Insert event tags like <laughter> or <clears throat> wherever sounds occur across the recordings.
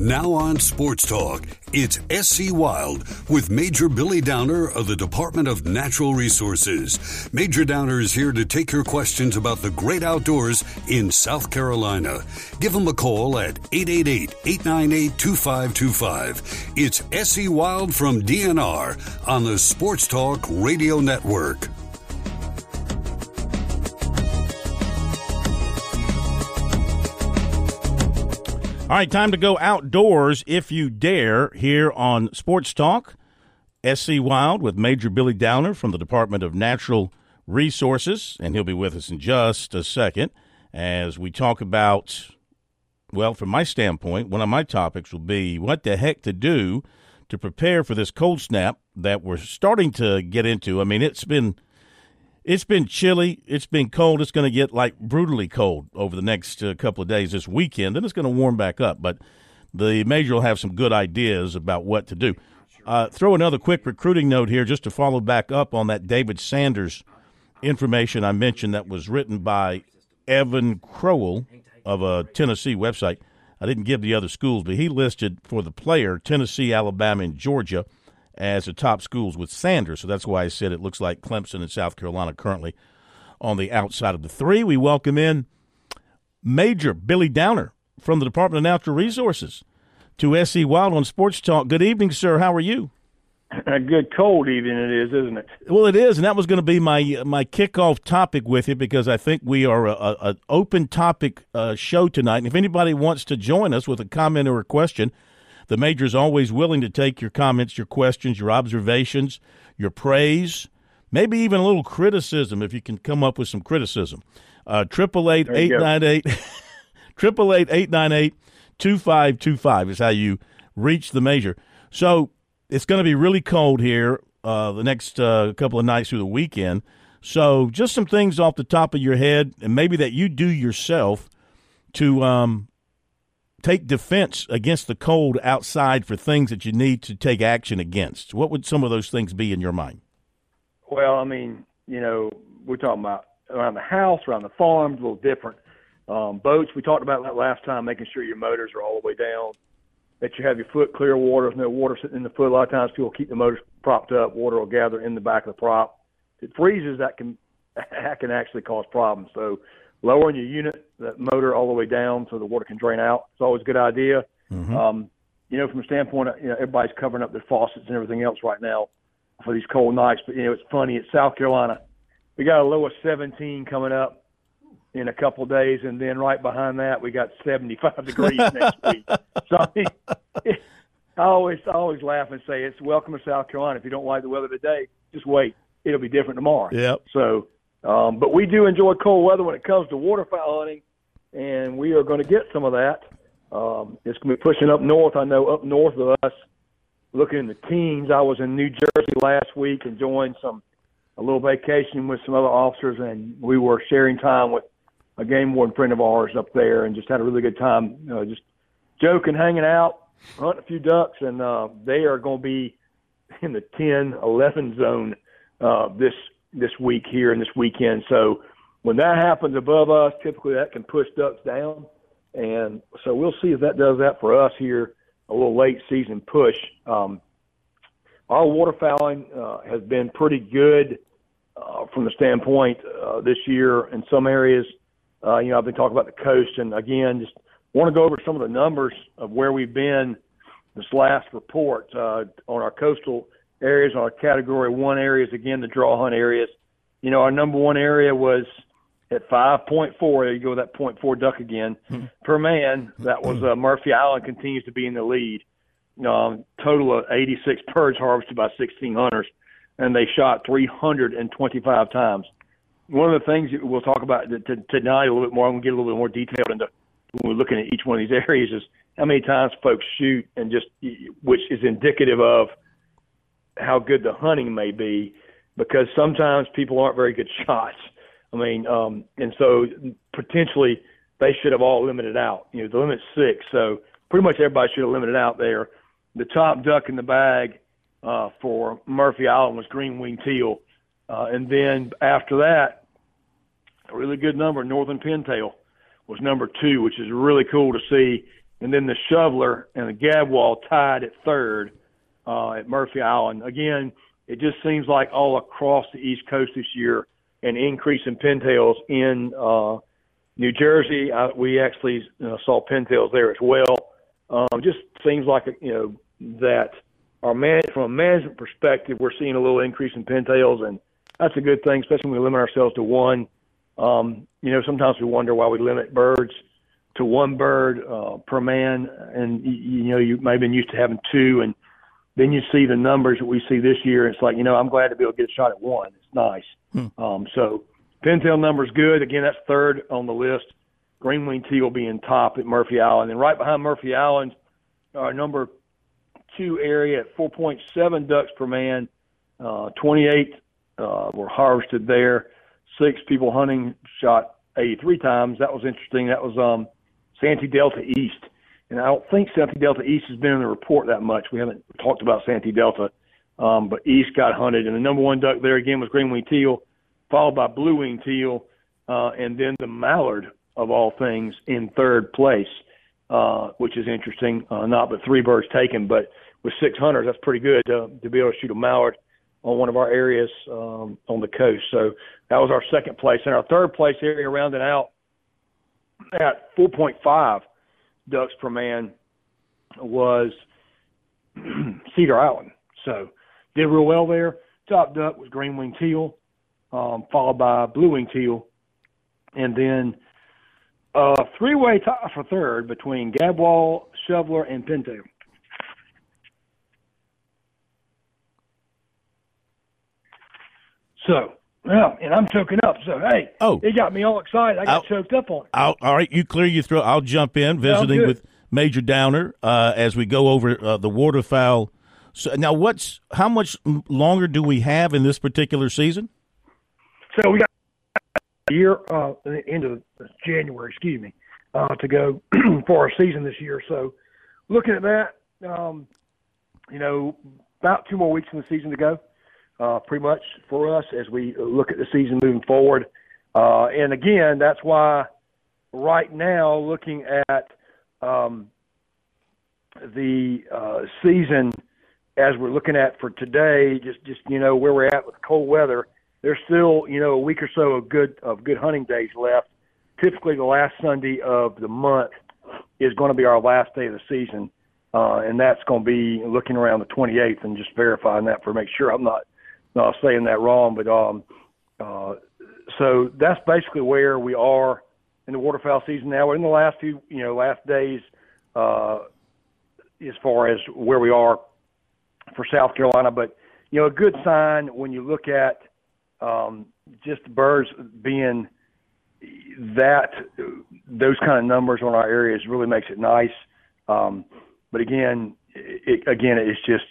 Now on Sports Talk, it's SC Wild with Major Billy Downer of the Department of Natural Resources. Major Downer is here to take your questions about the great outdoors in South Carolina. Give him a call at 888 898 2525. It's SC Wild from DNR on the Sports Talk Radio Network. All right, time to go outdoors if you dare here on Sports Talk. SC Wild with Major Billy Downer from the Department of Natural Resources, and he'll be with us in just a second as we talk about, well, from my standpoint, one of my topics will be what the heck to do to prepare for this cold snap that we're starting to get into. I mean, it's been it's been chilly. It's been cold. It's going to get like brutally cold over the next uh, couple of days this weekend. Then it's going to warm back up. But the major will have some good ideas about what to do. Uh, throw another quick recruiting note here just to follow back up on that David Sanders information I mentioned that was written by Evan Crowell of a Tennessee website. I didn't give the other schools, but he listed for the player Tennessee, Alabama, and Georgia – as the top schools with Sanders. So that's why I said it looks like Clemson and South Carolina currently on the outside of the three. We welcome in Major Billy Downer from the Department of Natural Resources to SC Wild on Sports Talk. Good evening, sir. How are you? A good cold evening it is, isn't it? Well, it is, and that was going to be my my kickoff topic with you because I think we are a an open topic uh, show tonight. And if anybody wants to join us with a comment or a question, the major is always willing to take your comments, your questions, your observations, your praise, maybe even a little criticism if you can come up with some criticism. Uh, triple eight eight nine eight <laughs> triple eight eight nine eight two five two five is how you reach the major. So it's going to be really cold here uh, the next uh, couple of nights through the weekend. So just some things off the top of your head, and maybe that you do yourself to um, take defense against the cold outside for things that you need to take action against? What would some of those things be in your mind? Well, I mean, you know, we're talking about around the house, around the farms, a little different. Um, boats, we talked about that last time, making sure your motors are all the way down, that you have your foot clear of water, there's no water sitting in the foot. A lot of times people keep the motors propped up, water will gather in the back of the prop. If it freezes, that can <laughs> that can actually cause problems. So lowering your unit, that motor all the way down so the water can drain out. It's always a good idea. Mm-hmm. Um, you know, from a standpoint, of, you know, everybody's covering up their faucets and everything else right now for these cold nights. But you know, it's funny. It's South Carolina. We got a low of 17 coming up in a couple of days, and then right behind that, we got 75 <laughs> degrees next week. So I, mean, <laughs> I always, I always laugh and say, "It's welcome to South Carolina. If you don't like the weather today, just wait. It'll be different tomorrow." Yep. So um, but we do enjoy cold weather when it comes to waterfowl hunting, and we are going to get some of that. Um, it's going to be pushing up north. I know up north of us, looking in the teens. I was in New Jersey last week enjoying some a little vacation with some other officers, and we were sharing time with a game warden friend of ours up there, and just had a really good time. Uh, just joking, hanging out, hunting a few ducks, and uh, they are going to be in the 10, 11 zone uh, this this week here and this weekend. So when that happens above us, typically that can push ducks down. And so we'll see if that does that for us here, a little late season push. Um, our waterfowling uh, has been pretty good uh, from the standpoint uh, this year in some areas. Uh, you know, I've been talking about the coast, and again, just want to go over some of the numbers of where we've been this last report uh, on our coastal areas are category one areas, again, the draw hunt areas. You know, our number one area was at 5.4. There you go, that 0.4 duck again hmm. per man. That was uh, Murphy Island continues to be in the lead. Um, total of 86 birds harvested by 16 hunters, and they shot 325 times. One of the things that we'll talk about tonight a little bit more, I'm going to get a little bit more detailed into when we're looking at each one of these <laughs> areas is how many times folks shoot and just which is indicative of – how good the hunting may be because sometimes people aren't very good <laughs> shots. I mean, um, and so potentially they should have all limited out. You know, the limit's six, so pretty much everybody should have limited out there. The top duck in the bag uh, for Murphy Island was green wing teal, uh, and then after that, a really good number, northern pintail was number two, which is really cool to see. and then the shoveler and the gadwall tied at third uh, at Murphy Island. Again, it just seems like all across the East Coast this year, an increase in pintails in uh, New Jersey. I, we actually uh, saw pintails there as well. Um, just seems like you know that our man from a management perspective, we're seeing a little increase in pintails, and that's a good thing, especially when we limit ourselves to one. Um, you know, sometimes we wonder why we limit birds to one bird uh, per man, and you, know you may have been used to having two, and then you see the numbers that we see this year. It's like you know I'm glad to be able to get a shot at one. It's nice. Hmm. Um, so pintail numbers good. Again, that's third on the list. Green wing teal being top at Murphy Island, and right behind Murphy Island, our number two area at 4.7 ducks per man. Uh, 28 uh, were harvested there. Six people hunting shot 83 times. That was interesting. That was um, Santee Delta East. And I don't think Santee Delta East has been in the report that much. We haven't talked about Santee Delta, um, but East got hunted. And the number one duck there again was green wing teal, followed by blue wing teal, uh, and then the mallard of all things in third place, uh, which is interesting. Uh, not but three birds taken, but with six hunters, that's pretty good to, to be able to shoot a mallard on one of our areas um, on the coast. So that was our second place. And our third place area rounded out at 4.5 ducks per man was <clears throat> Cedar Island. So did real well there. Top duck was green wing teal, um, followed by blue wing teal, and then a three-way tie for third between Gadwall, Shoveler, and Pintail. So, yeah, and I'm choking up. So, hey, oh, it got me all excited. I got I'll, choked up on it. I'll, all right, you clear your throat. I'll jump in visiting with Major Downer uh, as we go over uh, the waterfowl. So now, what's how much longer do we have in this particular season? So we got a year uh, into January, excuse me, uh, to go <clears throat> for our season this year. So, looking at that, um, you know, about two more weeks in the season to go uh, pretty much for us as we look at the season moving forward. Uh, and again, that's why right now, looking at um, the uh, season as we're looking at for today, just just you know where we're at with cold weather, there's still you know a week or so of good of good hunting days left. Typically, the last Sunday of the month is going to be our last day of the season, uh, and that's going to be looking around the 28th and just verifying that for make sure I'm not not saying that wrong, but um, uh, so that's basically where we are in the waterfowl season now. We're in the last few, you know, last days uh, as far as where we are for South Carolina. But you know, a good sign when you look at um, just birds being that those kind of numbers on our areas really makes it nice. Um, but again, it, again, it's just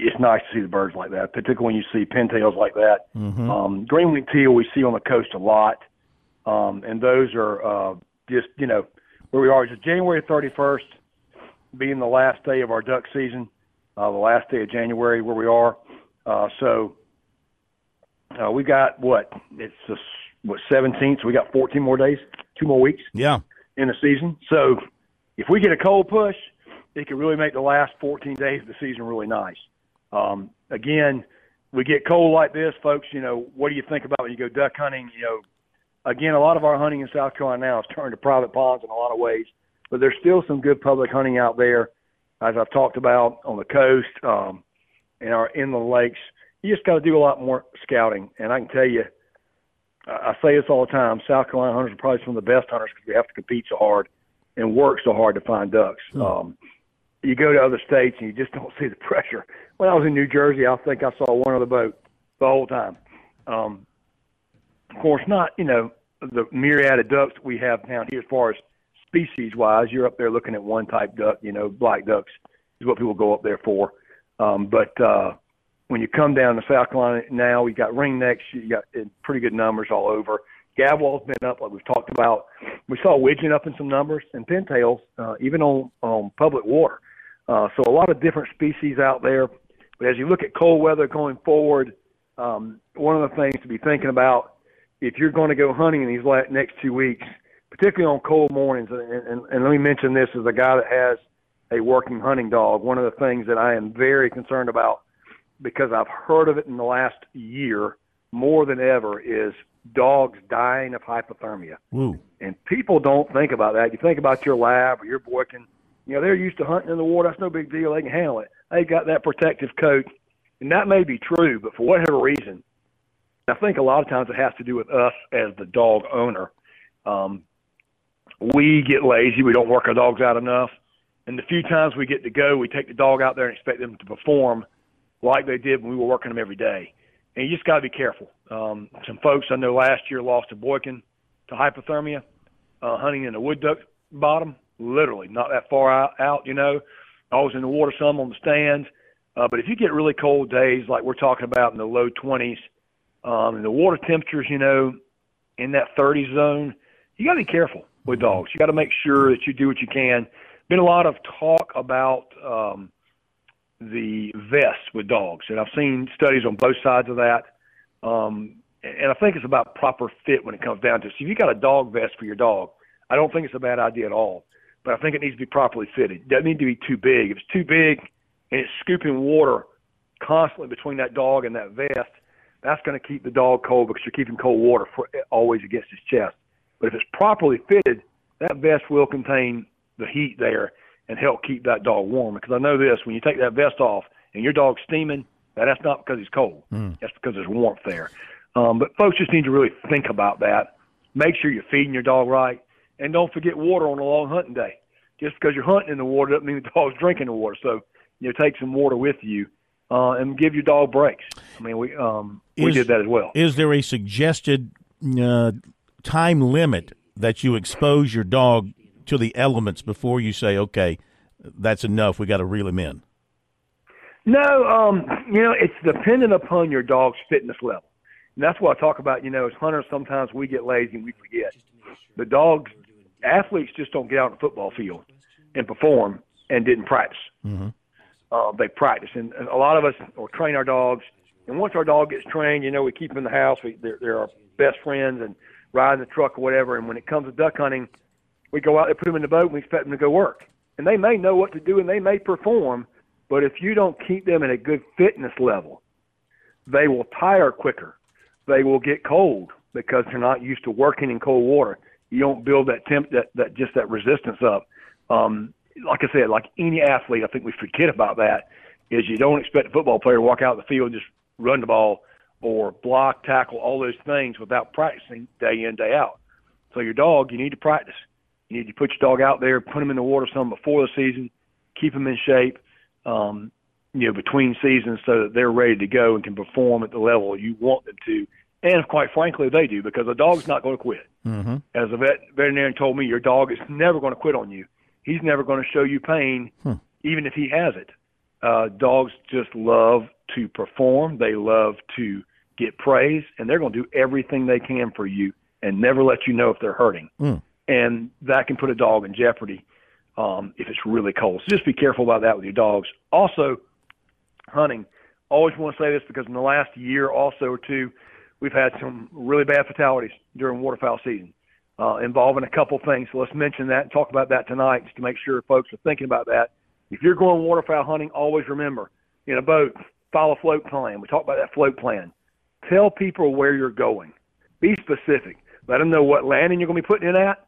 it's nice to see the birds like that, particularly when you see pintails like that. Mm-hmm. Um, green wing teal we see on the coast a lot, um, and those are uh, just you know where we are. It's January 31st, being the last day of our duck season, uh, the last day of January where we are. Uh, so uh, we got what? It's the what 17th. So we got 14 more days, two more weeks. Yeah. In the season, so if we get a cold push, it could really make the last 14 days of the season really nice. Um, again, we get cold like this, folks. You know, what do you think about when you go duck hunting? You know, again, a lot of our hunting in South Carolina now is turned to private ponds in a lot of ways, but there's still some good public hunting out there, as I've talked about on the coast um, and our inland lakes. You just got to do a lot more scouting, and I can tell you, I say this all the time: South Carolina hunters are probably some of the best hunters because we have to compete so hard and work so hard to find ducks. Hmm. Um, you go to other states and you just don't see the pressure. When I was in New Jersey, I think I saw one other boat the whole time. Um, of course, not you know the myriad of ducks we have down here as far as species wise. You're up there looking at one type duck. You know, black ducks is what people go up there for. Um, but uh, when you come down to South Carolina now, we got ringnecks. You got pretty good numbers all over. Gadwall's been up, like we've talked about. We saw widgeon up in some numbers, and pintails, uh, even on on public water. Uh, so a lot of different species out there. But as you look at cold weather going forward, um, one of the things to be thinking about if you're going to go hunting in these next two weeks, particularly on cold mornings. And, and, and let me mention this as a guy that has a working hunting dog. One of the things that I am very concerned about because I've heard of it in the last year more than ever is dogs dying of hypothermia. Ooh. And people don't think about that. You think about your lab or your boykin. You know, they're used to hunting in the water. That's no big deal. They can handle it. They got that protective coat. And that may be true, but for whatever reason, I think a lot of times it has to do with us as the dog owner. Um, we get lazy. We don't work our dogs out enough. And the few times we get to go, we take the dog out there and expect them to perform like they did when we were working them every day. And you just got to be careful. Um, some folks I know last year lost a boykin to hypothermia, uh, hunting in the wood duck bottom, literally not that far out, you know. I was in the water some on the stands. Uh, but if you get really cold days like we're talking about in the low 20s, um, and the water temperatures, you know, in that 30 zone, you got to be careful with mm-hmm. dogs. You got to make sure that you do what you can. Been a lot of talk about um, the vest with dogs, and I've seen studies on both sides of that. Um, and I think it's about proper fit when it comes down to it. So if you got a dog vest for your dog, I don't think it's a bad idea at all. But I think it needs to be properly fitted. It doesn't need to be too big. If it's too big and it's scooping water constantly between that dog and that vest, that's going to keep the dog cold because you're keeping cold water for, always against his chest. But if it's properly fitted, that vest will contain the heat there and help keep that dog warm. Because I know this: when you take that vest off and your dog's steaming, that's not because he's cold. Mm. That's because there's warmth there. Um, but folks just need to really think about that. Make sure you're feeding your dog right, and don't forget water on a long hunting day. Just because you're hunting in the water doesn't mean the <laughs> dog's drinking the water. So you know, take some water with you uh, and give your dog breaks. I mean, we um, we did that as well. Is there a suggested uh, time limit that you expose your dog to the elements before you say, okay, that's enough. We got to reel him in. No, um, you know, it's dependent upon your dog's fitness level. And that's what I talk about. You know, as hunters, sometimes we get lazy and we forget. The dogs, athletes just don't get out on the football field and perform and didn't practice. Mm-hmm uh, they practice. And, and a lot of us will train our dogs. And once our dog gets trained, you know, we keep them in the house. We, they're, they're our best friends and ride in the truck or whatever. And when it comes to duck hunting, we go out there, put them in the boat, and we expect them to go work. And they may know what to do and they may perform, but if you don't keep them at a good fitness level, they will tire quicker. They will get cold because they're not used to working in cold water. You don't build that temp that, that just that resistance up. Um, like I said, like any athlete, I think we forget about that. Is you don't expect a football player to walk out the field and just run the ball or block, tackle, all those things without practicing day in, day out. So your dog, you need to practice. You need to put your dog out there, put him in the water some before the season, keep him in shape, um, you know, between seasons so that they're ready to go and can perform at the level you want them to. And quite frankly, they do because a dog's not going to quit. Mm-hmm. As a vet, veterinarian told me, your dog is never going to quit on you he's never going to show you pain, hmm. even if he has it. Uh, dogs just love to perform. They love to get praise, and they're going to do everything they can for you and never let you know if they're hurting. Hmm. And that can put a dog in jeopardy um, if it's really cold. So just be careful about that with your dogs. Also, hunting. Always want to say this because in the last year, also or two, we've had some really bad fatalities during waterfowl season uh, involving a couple things. So let's mention that and talk about that tonight just to make sure folks are thinking about that. If you're going waterfowl hunting, always remember in a boat, follow a float plan. We talk about that float plan. Tell people where you're going. Be specific. Let them know what landing you're going to be putting in at,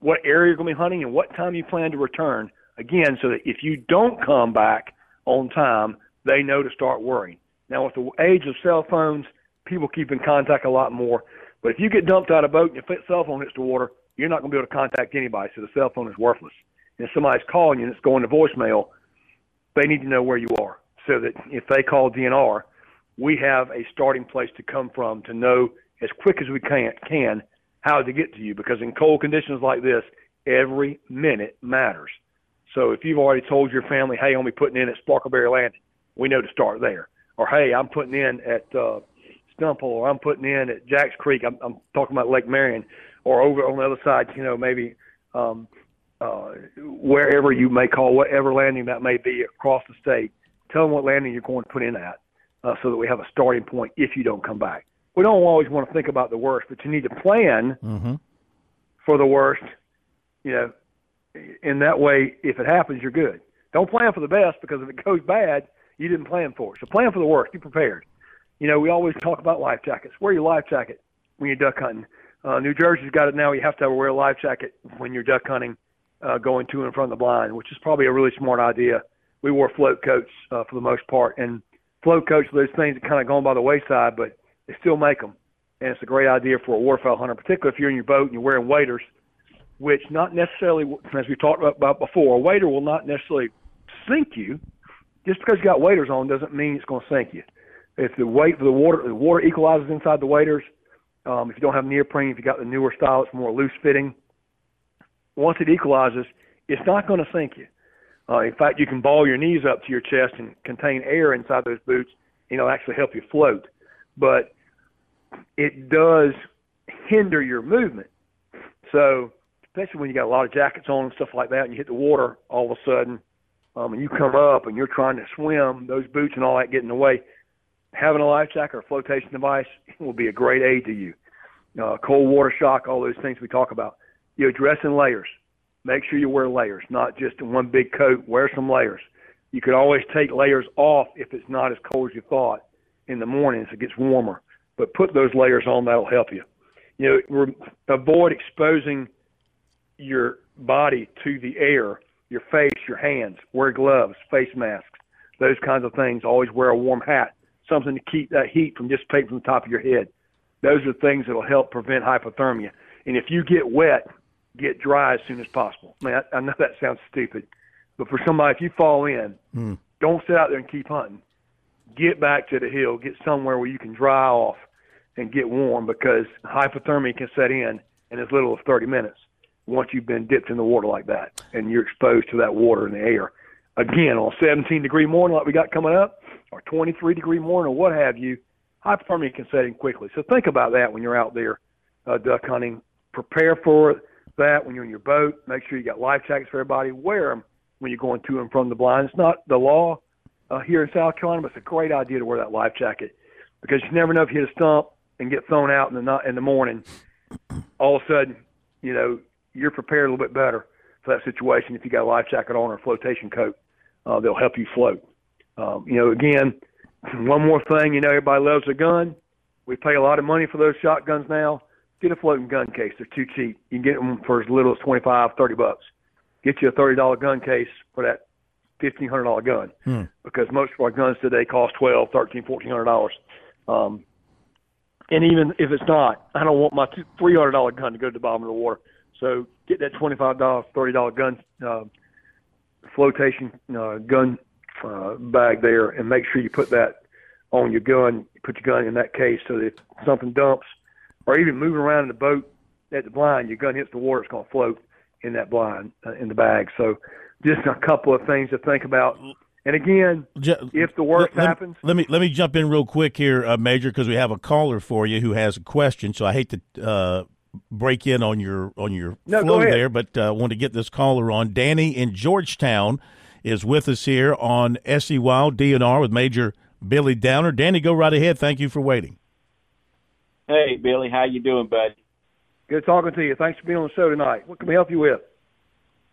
what area you're going to be hunting, and what time you plan to return. Again, so that if you don't come back on time, they know to start worrying. Now, with the age of cell phones, people keep in contact a lot more. But if you get dumped out of a boat and your cell phone hits the water, you're not going to be able to contact anybody, so the cell phone is worthless. And if somebody's calling you and it's going to voicemail, they need to know where you are so that if they call DNR, we have a starting place to come from to know as quick as we can, can how to get to you because in cold conditions like this, every minute matters. So if you've already told your family, hey, I'm be putting in at Sparkleberry Landing, we know to start there. Or hey, I'm putting in at uh, Stumple or I'm putting in at Jacks Creek. I'm, I'm talking about Lake Marion or over on the other side, you know, maybe um, uh, wherever you may call, whatever landing that may be across the state. Tell them what landing you're going to put in at uh, so that we have a starting point if you don't come back. We don't always want to think about the worst, but you need to plan mm-hmm. for the worst. You know, in that way, if it happens, you're good. Don't plan for the best because if it goes bad, you didn't plan for it. So plan for the worst. Be prepared. You know, we always talk about life jackets. Wear your life jacket when you're duck hunting. Uh, New Jersey's got it now. You have to wear a life jacket when you're duck hunting, uh, going to and from the blind, which is probably a really smart idea. We wore float coats uh, for the most part, and float coats are those things that kind of gone by the wayside, but they still make them, and it's a great idea for a waterfowl hunter, particularly if you're in your boat and you're wearing waders, which not necessarily, as we talked about before, a wader will not necessarily sink you. Just because you got waders on doesn't mean it's going to sink you. If the weight for the water, the water equalizes inside the waders. Um, if you don't have neoprene, if you got the newer style, it's more loose fitting. Once it equalizes, it's not going to sink you. Uh, in fact, you can ball your knees up to your chest and contain air inside those boots, and it'll actually help you float. But it does hinder your movement. So, especially when you got a lot of jackets on and stuff like that, and you hit the water all of a sudden, um, and you come up and you're trying to swim, those boots and all that get in the way. Having a life jacket or a flotation device will be a great aid to you. Uh, cold water shock, all those things we talk about. You dress in layers. Make sure you wear layers, not just one big coat. Wear some layers. You can always take layers off if it's not as cold as you thought in the morning as it gets warmer. But put those layers on, that'll help you. You know, avoid exposing your body to the air, your face, your hands. Wear gloves, face masks, those kinds of things. Always wear a warm hat, something to keep that heat from dissipating from the top of your head. Those are things that will help prevent hypothermia. And if you get wet, get dry as soon as possible. I mean, I, I know that sounds stupid, but for somebody, if you fall in, Mm. don't sit out there and keep hunting. Get back to the hill. Get somewhere where you can dry off and get warm because hypothermia can set in in as little as 30 minutes once you've been dipped in the water like that and you're exposed to that water in the air. Again, on a 17 degree morning like we got coming up, or 23 degree morning, or what have you, hypothermia can set in quickly. So think about that when you're out there uh, duck hunting. Prepare for that when you're in your boat. Make sure you got life jackets for everybody. Wear them when you're going to and from the blind. It's not the law uh, here in South Carolina, but it's a great idea to wear that life jacket because you never know if you hit a stump and get thrown out in the night, in the morning. All of a sudden, you know you're prepared a little bit better for that situation if you got a life jacket on or a flotation coat. Uh, they'll help you float. Um, you know, again, <clears throat> one more thing. You know, everybody loves a gun. We pay a lot of money for those shotguns now. Get a floating gun case. They're too cheap. You can get them for as little as twenty five, thirty bucks. Get you a thirty dollar gun case for that fifteen hundred dollar gun Hmm. because most of our guns today cost twelve, thirteen, fourteen hundred dollars. Um, and even if it's not, I don't want my three hundred dollar gun to go to the bottom of the water. So get that twenty five dollar, thirty dollar gun uh, flotation uh, gun uh, bag there, and make sure you put that on your gun. Put your gun in that case so that if something dumps, or even moving around in the boat at the blind, your gun hits the water, it's going to float in that blind uh, in the bag. So just a couple of things to think about. And again, if the worst let, happens, let me let me jump in real quick here, uh, Major, because we have a caller for you who has a question. So I hate to uh, break in on your on your No, flow there, but uh, want to get this caller on. Danny in Georgetown is with us here on SC Wild DNR with Major Billy Downer. Danny, go right ahead. Thank you for waiting. Hey, Billy, how you doing, buddy? good talking to you. Thanks for being on the show tonight. What can we help you with?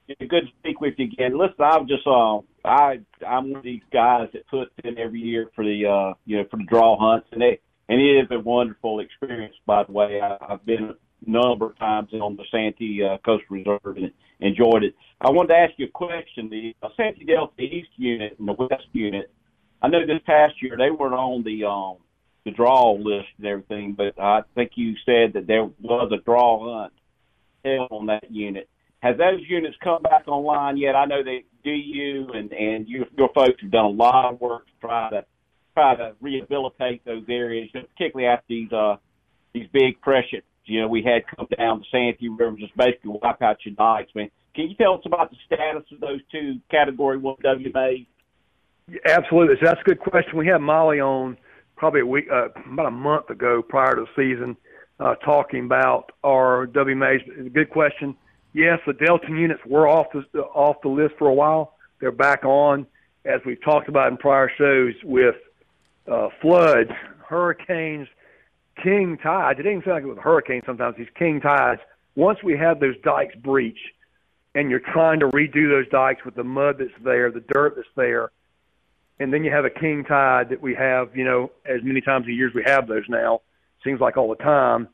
It's good to speak with you again. Listen, I'm just uh, I I'm one of these guys that puts in every year for the uh, you know, for the draw hunts, and it and it is a wonderful experience. By the way, I, I've been a number of times on the Santee uh, Coast Reserve and enjoyed it. I wanted to ask you a question. The uh, Santee Delta East unit and the West unit. I know this past year they weren't on the um the draw list and everything, but I think you said that there was a draw hunt held on that unit. Has those units come back online yet? I know that DU and and you, your folks have done a lot of work to try to try to rehabilitate those areas, particularly after these uh these big freshets. You know, we had come down the Santee River, just basically wipe out your dikes. Man, can you tell us about the status of those two Category One WMAs? Absolutely. So that's a good question. We had Molly on probably a week, uh, about a month ago prior to the season, uh, talking about our WMAs. Good question. Yes, the Delta units were off the off the list for a while. They're back on, as we've talked about in prior shows, with uh, floods, hurricanes, king tides. It didn't sound like it was a hurricane. Sometimes these king tides once we have those dikes breach, and you're trying to redo those dikes with the mud that's there, the dirt that's there, and then you have a king tide that we have, you know, as many times a year as we have those now, seems like all the time.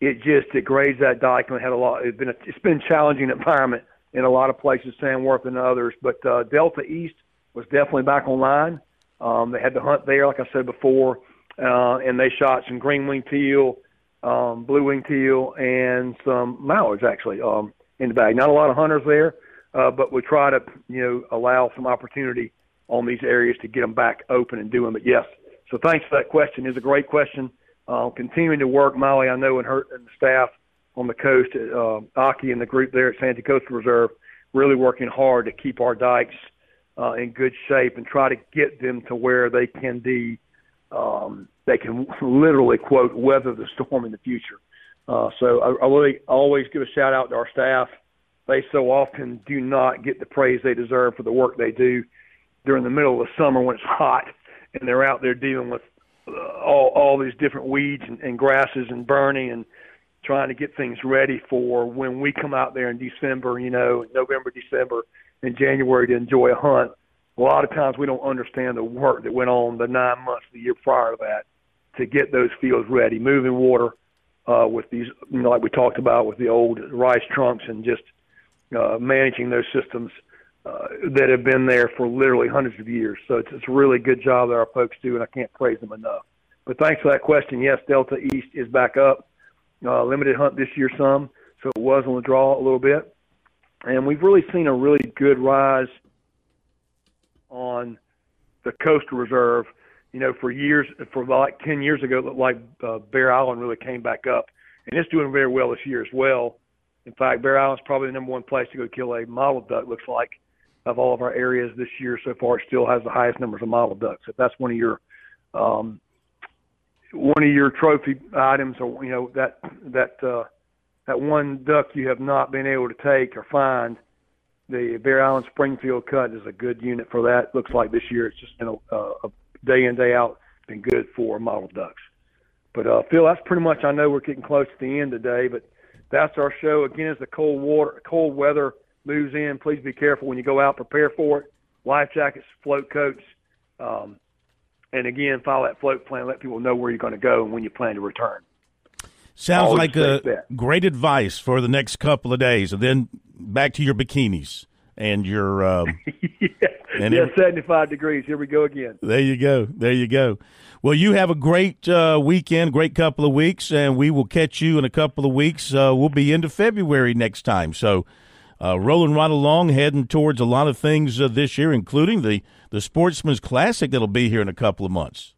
It just it grades that dike and had a lot. It's been a, it's been challenging environment in a lot of places, Samworth and others. But uh, Delta East was definitely back online. Um, they had to hunt there, like I said before, uh, and they shot some green wing teal, um, blue wing teal, and some mallards actually um, in the bag. Not a lot of hunters there, uh, but we try to you know allow some opportunity on these areas to get them back open and do them. But yes, so thanks for that question. It's a great question. Uh, continuing to work, Molly, I know, and her and the staff on the coast, uh, Aki and the group there at Santee Coastal Reserve, really working hard to keep our dikes uh, in good shape and try to get them to where they can be, um, they can literally quote weather the storm in the future. Uh, so I, I really always give a shout out to our staff. They so often do not get the praise they deserve for the work they do during the middle of the summer when it's hot and they're out there dealing with uh, all all these different weeds and, and grasses and burning and trying to get things ready for when we come out there in December, you know, November, December, and January to enjoy a hunt. A lot of times we don't understand the work that went on the nine months the year prior to that to get those fields ready, moving water uh, with these, you know, like we talked about with the old rice trunks and just uh, managing those systems uh, that have been there for literally hundreds of years. So it's, it's a really good job that our folks do, and I can't praise them enough. But thanks for that question. Yes, Delta East is back up. Uh, limited hunt this year, some, so it was on the draw a little bit, and we've really seen a really good rise on the coastal reserve. You know, for years, for like ten years ago, looked like uh, Bear Island really came back up, and it's doing very well this year as well. In fact, Bear Island's probably the number one place to go kill a mottled duck. Looks like of all of our areas this year so far, it still has the highest numbers of mottled ducks. If that's one of your um, one of your trophy items, or you know that that uh, that one duck you have not been able to take or find, the Bear Island Springfield Cut is a good unit for that. Looks like this year it's just been a, a day in day out been good for mottled ducks. But uh, Phil, that's pretty much. I know we're getting close to the end today, but that's our show. Again, as the cold water, cold weather moves in, please be careful when you go out. Prepare for it. Life jackets, float coats, um, and again, follow that float plan. Let people know where you're going to go and when you plan to return. Sounds Always like a great advice for the next couple of days, and then back to your bikinis and your um, <laughs> yeah, and yeah, seventy five degrees. Here we go again. There you go. There you go. Well, you have a great uh, weekend, great couple of weeks, and we will catch you in a couple of weeks. Uh, we'll be into February next time, so uh, rolling right along, heading towards a lot of things uh, this year, including the the Sportsman's Classic that'll be here in a couple of months.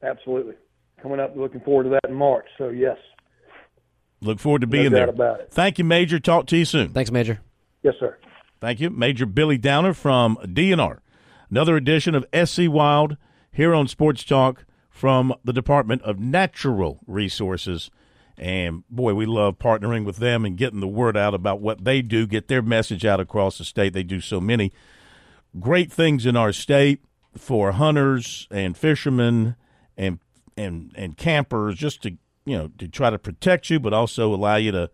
Absolutely, coming up. Looking forward to that in March. So yes, look forward to being no there. About it. Thank you, Major. Talk to you soon. Thanks, Major. Yes, sir. Thank you, Major Billy Downer from DNR. Another edition of SC Wild here on Sports Talk from the Department of Natural Resources. And boy, we love partnering with them and getting the word out about what they do, get their message out across the state. They do so many great things in our state for hunters and fishermen and and and campers just to you know to try to protect you but also allow you to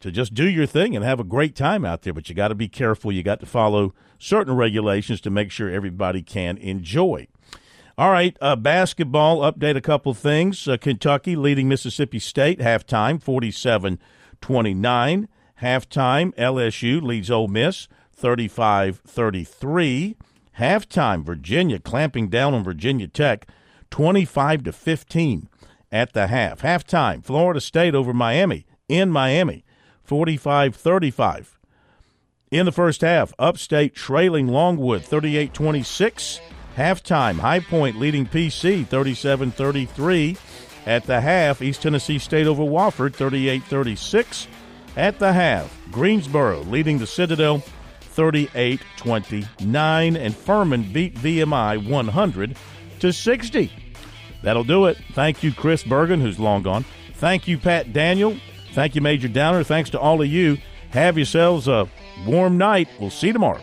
to just do your thing and have a great time out there but you got to be careful you got to follow certain regulations to make sure everybody can enjoy all right, uh, basketball update a couple things. Uh, Kentucky leading Mississippi State halftime 47 29. Halftime, LSU leads Ole Miss 35 33. Halftime, Virginia clamping down on Virginia Tech 25 to 15 at the half. Halftime, Florida State over Miami in Miami 45 35. In the first half, Upstate trailing Longwood 38 26. Halftime, High Point leading PC 37 33. At the half, East Tennessee State over Wofford 38 36. At the half, Greensboro leading the Citadel 38 29. And Furman beat VMI 100 to 60. That'll do it. Thank you, Chris Bergen, who's long gone. Thank you, Pat Daniel. Thank you, Major Downer. Thanks to all of you. Have yourselves a warm night. We'll see you tomorrow.